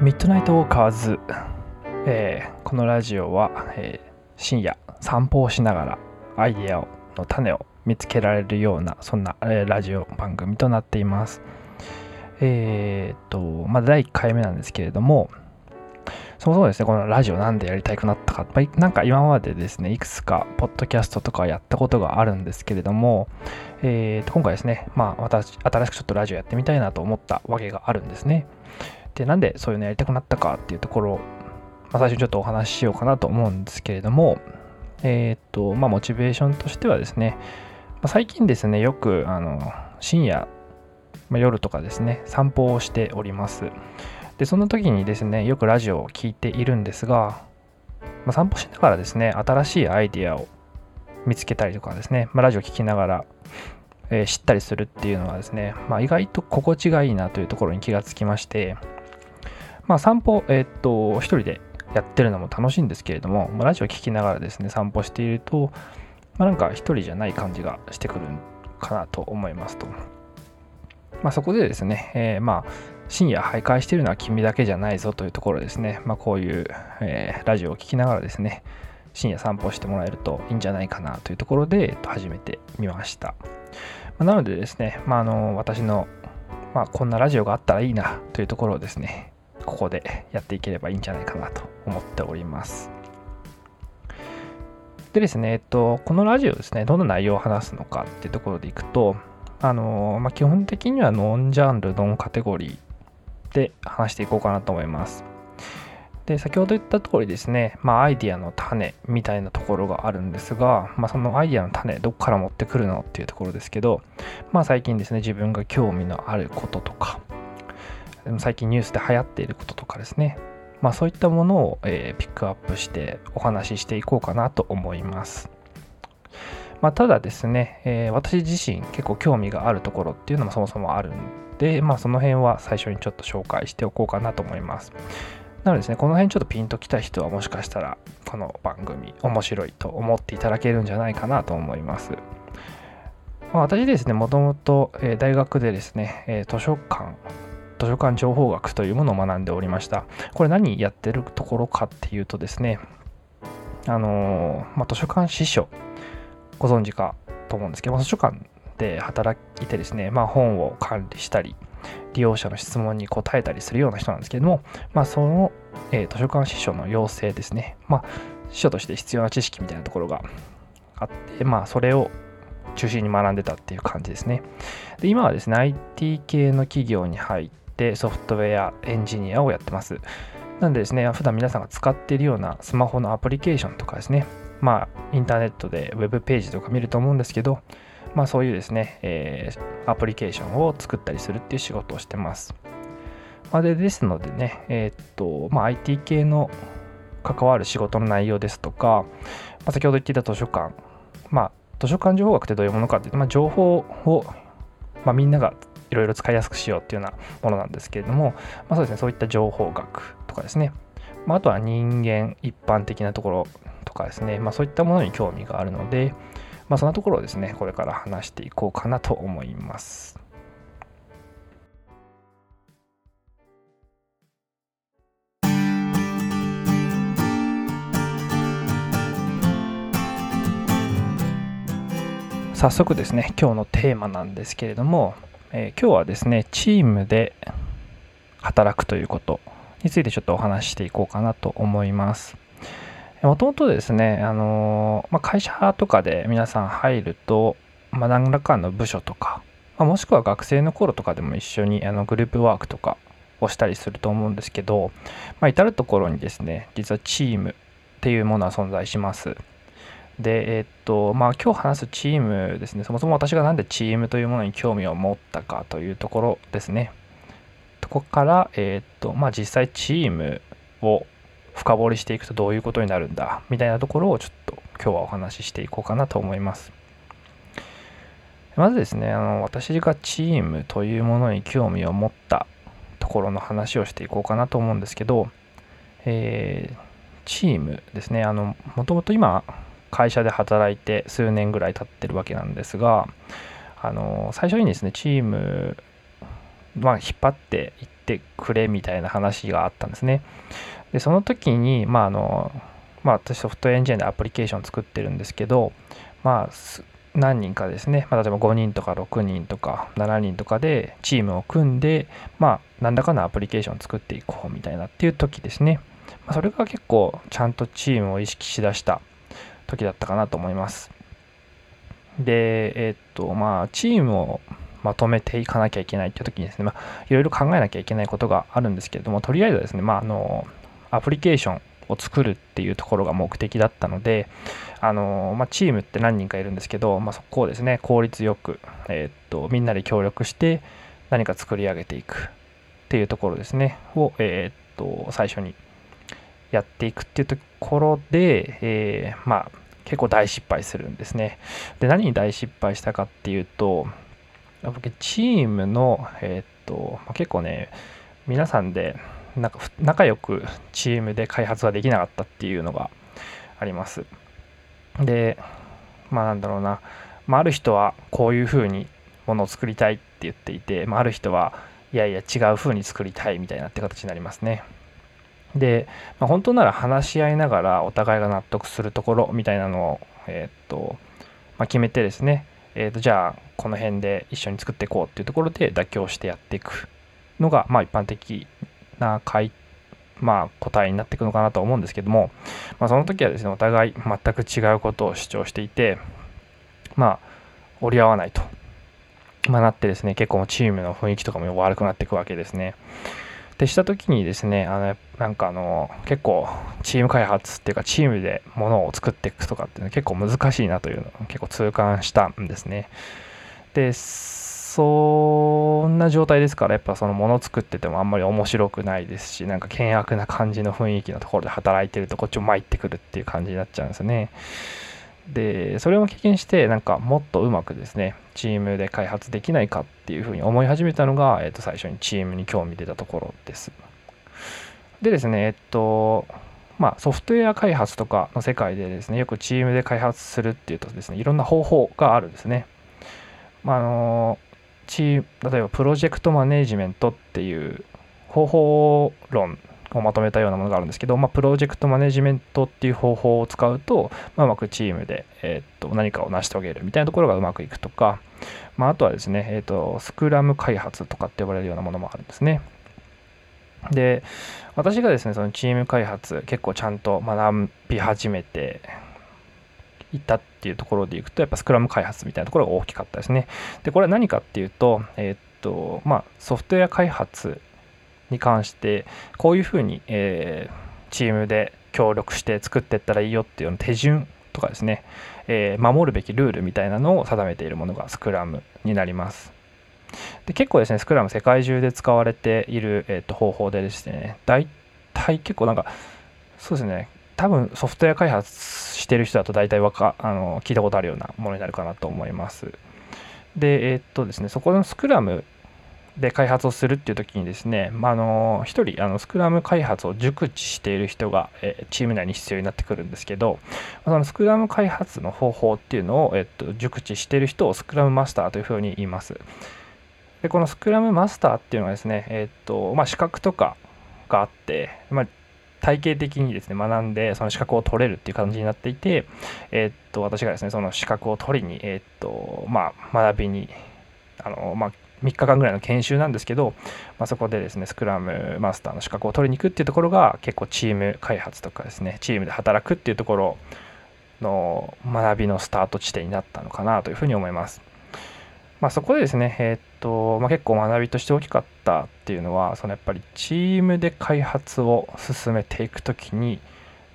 ミッドナイトウォーカーズ、えーこのラジオは、えー深夜散歩をしながらアイデアをの種を見つけられるようなそんな、えーラジオ番組となっています。えーっとまあ第1回目なんですけれどもそもそもですねこのラジオなんでやりたくなったか、まあなんか今までですねいくつかポッドキャストとかやったことがあるんですけれども、えーと今回ですねまあ私新しくちょっとラジオやってみたいなと思ったわけがあるんですね。でなんでそういうのやりたくなったかっていうところ、まあ、最初にちょっとお話ししようかなと思うんですけれどもえーっとまあモチベーションとしてはですね、まあ、最近ですねよくあの深夜、まあ、夜とかですね散歩をしております。でその時にですねよくラジオを聞いているんですが、まあ、散歩しながらですね新しいアイディアを見つけたりとかですね、まあ、ラジオ聞きながらえー知ったりするっていうのはですね、まあ、意外と心地がいいなというところに気がつきまして、まあ、散歩、えーっと、一人でやってるのも楽しいんですけれども、まあラジオ聞きながらですね、散歩していると、まあ、なんか一人じゃない感じがしてくるかなと思いますと。まあ、そこでですね、えーまあ、深夜徘徊しているのは君だけじゃないぞというところですね、まあ、こういう、えーラジオを聞きながらですね、深夜散歩してもらえるといいんじゃないかなというところで、えっと始めてみました。まなのでですね、まあ、あの私の、まあ、こんなラジオがあったらいいなというところをですね、ここでやっていければいいんじゃないかなと思っております。でですね、えっと、このラジオですね、どんな内容を話すのかっていうところでいくと、あのまあ、基本的にはノンジャンル、ノンカテゴリーで話していこうかなと思います。で先ほど言った通りですね、まあ、アイディアの種みたいなところがあるんですが、まあ、そのアイディアの種どこから持ってくるのっていうところですけど、まあ、最近ですね自分が興味のあることとか最近ニュースで流行っていることとかですね、まあ、そういったものを、えーピックアップしてお話ししていこうかなと思います。まあ、ただですね、えー私自身結構興味があるところっていうのもそもそもあるんで、まあ、その辺は最初にちょっと紹介しておこうかなと思います。なのでですね、この辺ちょっとピンときた人はもしかしたらこの番組面白いと思っていただけるんじゃないかなと思います。まあ私ですね、もともと大学でですね、図書館、図書館情報学というものを学んでおりました。これ何やってるところかっていうとですね、あのまあ、図書館司書、ご存知かと思うんですけど、図書館で働いてですね、まあ、本を管理したり、利用者の質問に答えたりするような人なんですけども、まあ、その、えー図書館司書の要請ですね、まあ、司書として必要な知識みたいなところがあって、まあ、それを中心に学んでたっていう感じですね。で今はですね、IT 系の企業に入ってソフトウェアエンジニアをやってます。なんでですね、普段皆さんが使っているようなスマホのアプリケーションとかですね、まあ、インターネットでウェブページとか見ると思うんですけど、まあ、そういうですね、えーアプリケーションを作ったりするっていう仕事をしてます。まあ、でですのでね、えーっと、まあ、IT 系の関わる仕事の内容ですとか、まあ、先ほど言っていた図書館、まあ、図書館情報学ってどういうものかっていうと、まあ、情報を、まあ、みんながいろいろ使いやすくしようっていうようなものなんですけれども、まあ、そうですね、そういった情報学とかですね、まあ、あとは人間一般的なところとかですね、まあ、そういったものに興味があるので、まあ、そんなところをですね、これから話していこうかなと思います。早速ですね、今日のテーマなんですけれども、えー今日はですね、チームで働くということについてちょっとお話ししていこうかなと思います。もともとですね、あのーまあ、会社とかで皆さん入ると、まあ、何らかの部署とか、まあ、もしくは学生の頃とかでも一緒にあのグループワークとかをしたりすると思うんですけど、まあ、至る所にですね、実はチームっていうものは存在します。で、えっと、まあ今日話すチームですね、そもそも私がなんでチームというものに興味を持ったかというところですね。とこから、えっと、まあ実際チームを深掘りしていくとどういうことになるんだ、みたいなところをちょっと今日はお話ししていこうかなと思います。まずですね、あの私がチームというものに興味を持ったところの話をしていこうかなと思うんですけど、えーチームですね、あの、もともと今、会社で働いて数年ぐらい経ってるわけなんですが、あの最初にですねチーム、まあ、引っ張っていってくれみたいな話があったんですね。でその時に、まああのまあ、私ソフトエンジニアでアプリケーション作ってるんですけど、まあ、何人かですね、まあ、例えば5人とか6人とか7人とかでチームを組んで、まあ、何らかのアプリケーションを作っていこうみたいなっていう時ですね。ま、それが結構ちゃんとチームを意識しだした時だったかなと思います。で、え、っと、まあ、チームをまとめていかなきゃいけないっていう時にですね、まあ、いろいろ考えなきゃいけないことがあるんですけれども、とりあえずですね、まあ、あの、アプリケーションを作るっていうところが目的だったので、あのまあ、チームって何人かいるんですけど、まあ、そこをですね効率よく、え、っとみんなで協力して何か作り上げていくっていうところですねを、え、っと最初にやっていくっていうころで、えー、まあ結構大失敗するんですねで何に大失敗したかっていうと僕チームの、えっとまあ、結構ね皆さんでなんか仲良くチームで開発ができなかったっていうのがあります。で、まあなんだろうな、まあ、ある人はこういうふうにものを作りたいって言っていて、まあ、ある人はいやいや違うふうに作りたいみたいなって形になりますね。で、まあ、本当なら話し合いながらお互いが納得するところみたいなのを、えー、っとまあ、決めてですね、えー、っとじゃあこの辺で一緒に作っていこうっていうところで妥協してやっていくのが、まあ、一般的な回まあ、答えになっていくのかなと思うんですけども、まあ、その時はですねお互い全く違うことを主張していてまあ折り合わないと、まあ、なってですね結構チームの雰囲気とかも悪くなっていくわけですね。でした時にですねあのなんかあの結構チーム開発っていうかチームでものを作っていくとかっていうのは結構難しいなというのを結構痛感したんですね。でそんな状態ですからやっぱそのもの作っててもあんまり面白くないですしなんか険悪な感じの雰囲気のところで働いてるとこっちも参ってくるっていう感じになっちゃうんですよね。でそれを経験してなんかもっとうまくですねチームで開発できないかっていうふうに思い始めたのが、えー、と最初にチームに興味出たところです。でですねえっとまあ、ソフトウェア開発とかの世界でですねよくチームで開発するっていうとですねいろんな方法があるんですね。まあ、あのチ例えばプロジェクトマネジメントっていう方法論をまとめたようなものがあるんですけど、まあ、プロジェクトマネジメントっていう方法を使うと、まあ、うまくチームで、えー、っと何かを成し遂げるみたいなところがうまくいくとか、まあ、あとはですね、えー、っとスクラム開発とかって呼ばれるようなものもあるんですね。で私がですねそのチーム開発結構ちゃんと学び始めていたっていうところでいくと、やっぱスクラム開発みたいなところが大きかったですね。で、これは何かっていうと、えー、っと、まあ、ソフトウェア開発に関して、こういうふうに、えー、チームで協力して作っていったらいいよっていう手順とかですね、えー、守るべきルールみたいなのを定めているものがスクラムになります。で結構ですね、スクラム世界中で使われている、えー、と方法でですね、大体結構なんか、そうですね、多分ソフトウェア開発してる人だと大体わかあの聞いたことあるようなものになるかなと思います。で、えー、っとですね、そこのスクラムで開発をするっていう時にですね、まあ、あの1人あのスクラム開発を熟知している人が、え、チーム内に必要になってくるんですけど、そのスクラム開発の方法っていうのを、え、っと熟知している人をスクラムマスターというふうに言います。でこのスクラムマスターっていうのはですね、えっとまあ、資格とかがあって、まあ、体系的にですね学んでその資格を取れるっていう感じになっていて、えー、っと私がですねその資格を取りに、えー、っとまあ、学びにあの、まあ、3日間ぐらいの研修なんですけど、まあ、そこでですねスクラムマスターの資格を取りに行くっていうところが結構チーム開発とかですねチームで働くっていうところの学びのスタート地点になったのかなというふうに思います。まあ、そこでですね、えー、っとまあ、結構学びとして大きかったっていうのはそのやっぱりチームで開発を進めていく時に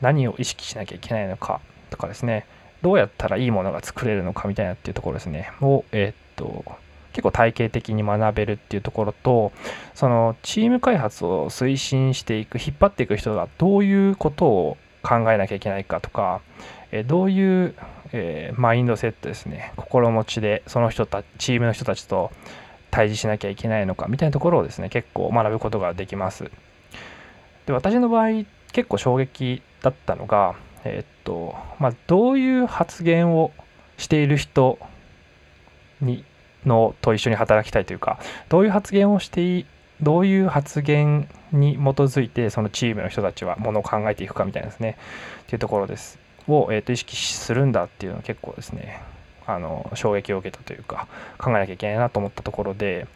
何を意識しなきゃいけないのかとかですね。どうやったらいいものが作れるのかみたいなっていうところですね。を、えー、っと結構体系的に学べるっていうところとそのチーム開発を推進していく引っ張っていく人がどういうことを考えなきゃいけないかとか、えどういう、マインドセットですね。心持ちでその人たちチームの人たちと対峙しなきゃいけないのかみたいなところをですね結構学ぶことができます。で私の場合結構衝撃だったのがえー、っとまあどういう発言をしている人にのと一緒に働きたいというかどういう発言をしてどういう発言に基づいてそのチームの人たちはものを考えていくかみたいなですねっていうところです。を、えー、と意識するんだっていうのは結構ですねあの衝撃を受けたというか考えなきゃいけないなと思ったところで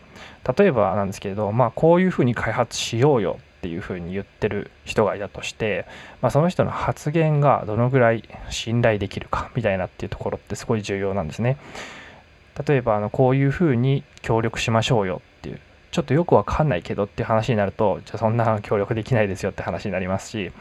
例えばなんですけれどまあこういうふうに開発しようよっていうふうに言ってる人がいたとして、まあ、その人の発言がどのぐらい信頼できるかみたいなっていうところってすごい重要なんですね。例えばあのこういうふうに協力しましょうよっていうちょっとよくわかんないけどっていう話になるとじゃあそんな協力できないですよって話になりますし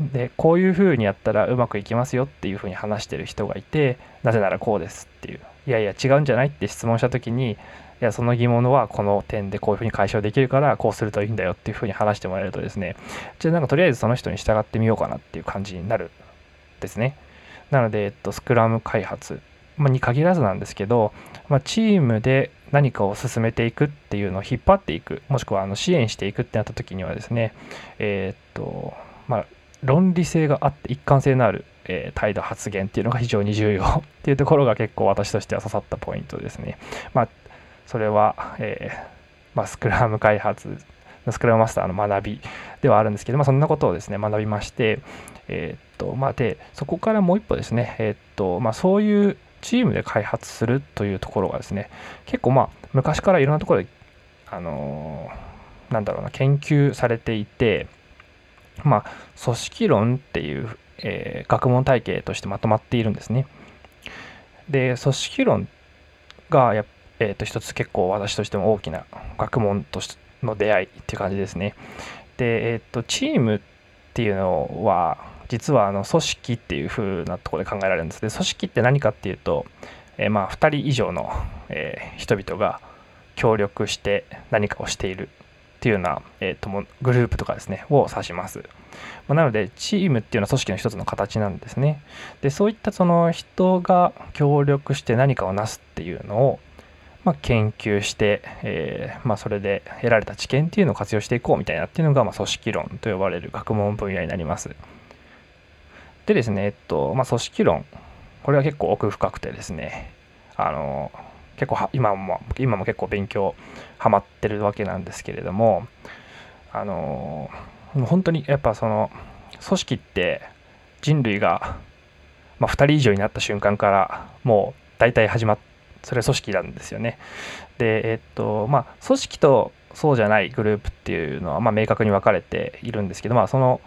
でこういうふうにやったらうまくいきますよっていうふうに話してる人がいてなぜならこうですっていう。いやいや違うんじゃないって質問した時にいやその疑問はこの点でこういうふうに解消できるからこうするといいんだよっていうふうに話してもらえるとですねじゃあなんかとりあえずその人に従ってみようかなっていう感じになるですね。なので、えっと、スクラム開発に限らずなんですけど、まあ、チームで何かを進めていくっていうのを引っ張っていくもしくはあの支援していくってなった時にはですねえー、っとまあ論理性があって一貫性のある、えー、態度発言っていうのが非常に重要 っていうところが結構私としては刺さったポイントですね。まあ、それは、えー、まあ、スクラム開発スクラムマスターの学びではあるんですけど、まあ、そんなことをですね学びまして、えー、っとまあ、でそこからもう一歩ですね、えー、っとまあ、そういうチームで開発するというところがですね結構まあ昔からいろんなところであのー、なんだろうな研究されていてまあ、組織論っていう、えー、学問体系としてまとまっているんですね。で、組織論がや、えー、と一つ結構私としても大きな学問としての出会いっていう感じですね。で、え、ー、と、チームっていうのは、実はあの組織っていう風なところで考えられるんですで組織って何かっていうと、えー、まあ2人以上の、えー、人々が協力して何かをしているっていうような、えーと、グループとかですね、を指します。まあ、なので、チームっていうのは組織の一つの形なんですね。で、そういったその人が協力して何かをなすっていうのを、まあ、研究して、えー、まあ、それで得られた知見っていうのを活用していこうみたいなっていうのが、ま組織論と呼ばれる学問分野になります。でですね、えっと、ま組織論、これは結構奥深くてですね、あの、結構今も今も結構勉強ハマってるわけなんですけれどもあの本当にやっぱその組織って人類が、まあ、2人以上になった瞬間からもう大体始まっそれは組織なんですよね。でえっとまあ組織とそうじゃないグループっていうのは、まあ、明確に分かれているんですけど、まあ、その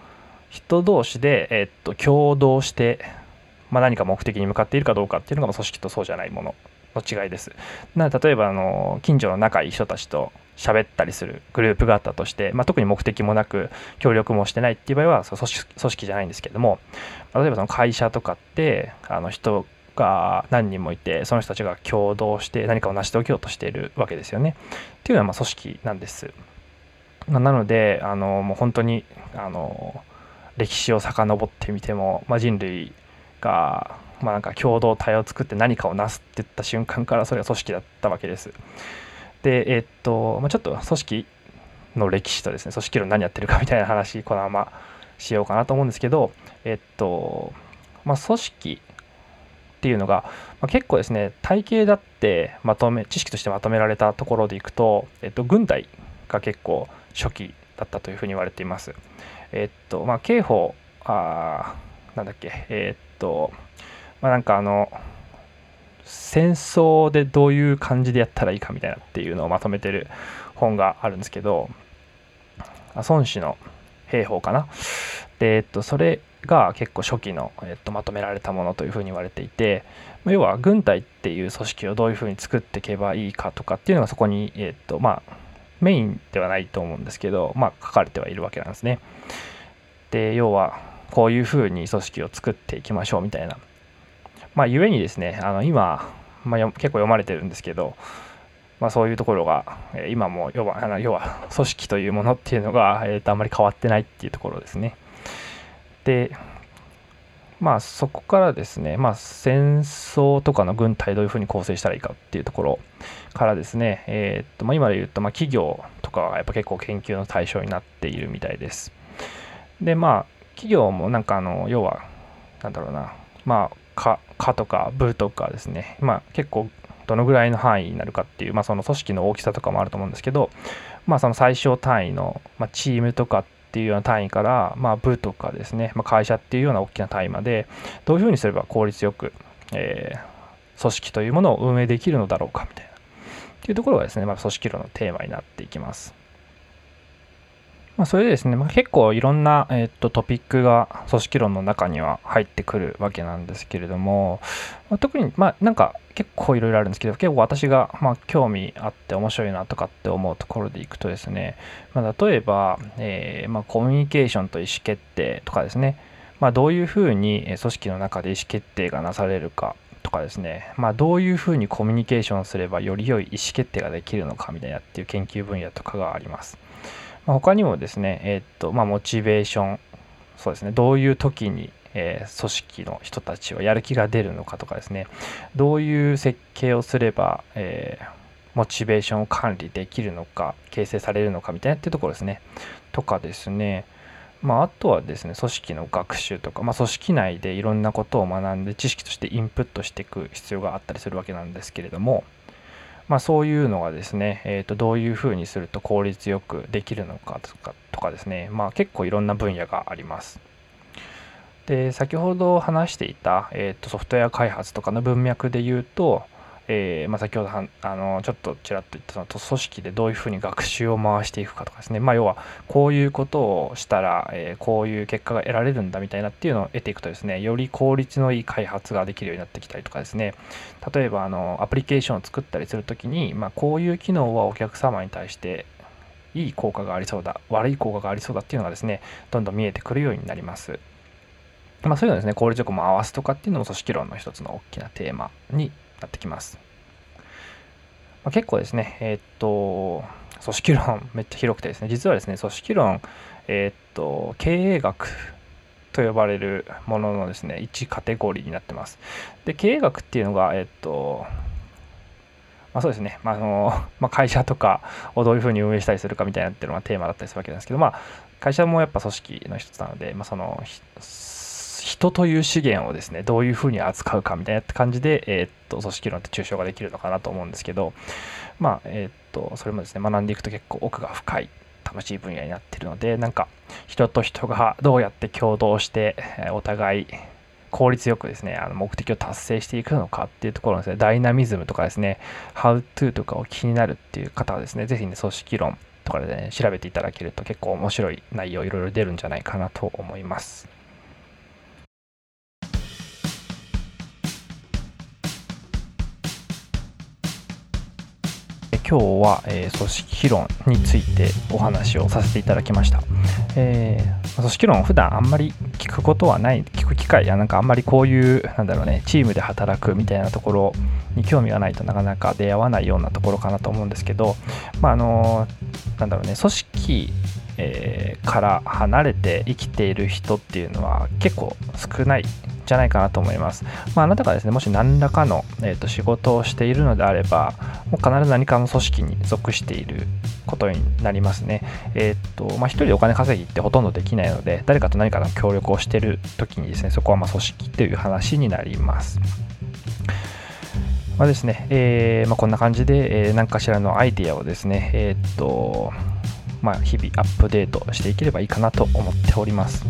人同士で、えっと、共同して、まあ、何か目的に向かっているかどうかっていうのが組織とそうじゃないものの違いです。な例えばあの近所の仲いい人たちと喋ったりするグループがあったとして、まあ、特に目的もなく協力もしてないっていう場合は組織じゃないんですけども例えばその会社とかってあの人が何人もいてその人たちが共同して何かを成し遂げようとしているわけですよね。っていうのはま組織なんです。なのであのもう本当にあの歴史を遡ってみても、まあ、人類がまあ、なんか共同体を作って何かをなすっていった瞬間からそれは組織だったわけです。で、え、っと、まあ、ちょっと組織の歴史とですね、組織論何やってるかみたいな話、このまましようかなと思うんですけど、え、っと、まあ、組織っていうのが、まあ、結構ですね、体系だってまとめ、知識としてまとめられたところでいくと、えっと、軍隊が結構初期だったというふうに言われています。えっと、まあ、刑法、あなんだっけ、えっと、まあ、なんかあの戦争でどういう感じでやったらいいかみたいなっていうのをまとめてる本があるんですけど孫子の兵法かなで、えっと、それが結構初期の、えっと、まとめられたものというふうに言われていて要は軍隊っていう組織をどういうふうに作っていけばいいかとかっていうのがそこに、えっとまあ、メインではないと思うんですけど、まあ、書かれてはいるわけなんですね。で要はこういうふうに組織を作っていきましょうみたいなまあ、ゆえにですね、あの今、まあ、結構読まれてるんですけど、まあ、そういうところが、え今も要はあの要は組織というものっていうのが、えー、とあんまり変わってないっていうところですね。で、まあそこからですね、まあ戦争とかの軍隊どういうふうに構成したらいいかっていうところからですね、えーとまあ、今で言うと、まあ、企業とかがやっぱ結構研究の対象になっているみたいです。で、まあ企業もなんかあの、要は、なんだろうな、まあか、かとか部とかですね、まあ結構どのぐらいの範囲になるかっていう、まあ、その組織の大きさとかもあると思うんですけど、まあ、その最小単位の、まあ、チームとかっていうような単位から、まあ、部とかですね、まあ、会社っていうような大きな単位までどういうふうにすれば効率よく、えー、組織というものを運営できるのだろうかみたいな。っていうところがですね、まあ、組織論のテーマになっていきます。まあ、それでですね、まあ、結構いろんな、えー、っとトピックが組織論の中には入ってくるわけなんですけれども、まあ、特にまあなんか結構いろいろあるんですけど結構私がまあ興味あって面白いなとかって思うところでいくとですね、まあ、例えば、えー、まあコミュニケーションと意思決定とかですね、まあ、どういうふうに組織の中で意思決定がなされるかとかですね、まあ、どういうふうにコミュニケーションすればより良い意思決定ができるのかみたいなっていう研究分野とかがあります。まあ、他にもですね、え、っと、まあ、モチベーション、そうですね、どういう時に、えー、組織の人たちはやる気が出るのかとかですね、どういう設計をすれば、えー、モチベーションを管理できるのか、形成されるのかみたいなっていうところですね。とかですね、まあ、あとはですね、組織の学習とか、まあ、組織内でいろんなことを学んで知識としてインプットしていく必要があったりするわけなんですけれども、まあ、そういうのがですね、えー、とどういうふうにすると効率よくできるのかとかとかですね、まあ、結構いろんな分野があります。で先ほど話していた、えー、とソフトウェア開発とかの文脈で言うと、えー、まあ、先ほどはあのちょっとちらっと言ったその組織でどういうふうに学習を回していくかとかですね、まあ、要はこういうことをしたら、えー、こういう結果が得られるんだみたいなっていうのを得ていくとですねより効率のいい開発ができるようになってきたりとかですね例えばあのアプリケーションを作ったりするときに、まあ、こういう機能はお客様に対していい効果がありそうだ悪い効果がありそうだっていうのがですねどんどん見えてくるようになります。まあ、そういうのですね効率よく回すとかっていうのも組織論の一つの大きなテーマになってきます。まあ、結構ですね、えー、っと、組織論 めっちゃ広くてですね、実はですね、組織論、えー、っと、経営学と呼ばれるもののですね、1カテゴリーになってます。で、経営学っていうのが、え、っと、まあ、そうですね、まああの まあ、会社とかをどういうふうに運営したりするかみたいなっていうのがテーマだったりするわけなんですけど、まあ、会社もやっぱ組織の一つなので、まあ、その人という資源をですね、どういうふうに扱うかみたいな感じで、えー、っと、組織論って抽象ができるのかなと思うんですけど、まあ、えー、っと、それもですね、学んでいくと結構奥が深い、楽しい分野になってるので、なんか、人と人がどうやって共同して、お互い、効率よくですね、あの目的を達成していくのかっていうところのですね、ダイナミズムとかですね、How to とかを気になるっていう方はですね、ぜひね、組織論とかでね、調べていただけると結構面白い内容いろいろ出るんじゃないかなと思います。今日は、えー、組織論についてお話をさせていただきました、えー、組織論普段あんまり聞くことはない聞く機会やなんかあんまりこういうなんだろうねチームで働くみたいなところに興味がないとなかなか出会わないようなところかなと思うんですけどまああのなんだろうね組織えー、から離れて生きている人っていうのは結構少ないじゃないかなと思います。まあ、あなたがですね、もし何らかの、えーと、仕事をしているのであれば、もう必ず何かの組織に属していることになりますね。えっ、ー、と、まあ、一人でお金稼ぎってほとんどできないので、誰かと何かの協力をしている時にですね、そこはま組織という話になります。まあですね、えー、まあ、こんな感じで、えー、何かしらのアイディアをですね、えっ、と、まあ、日々アップデートしていければいいかなと思っております。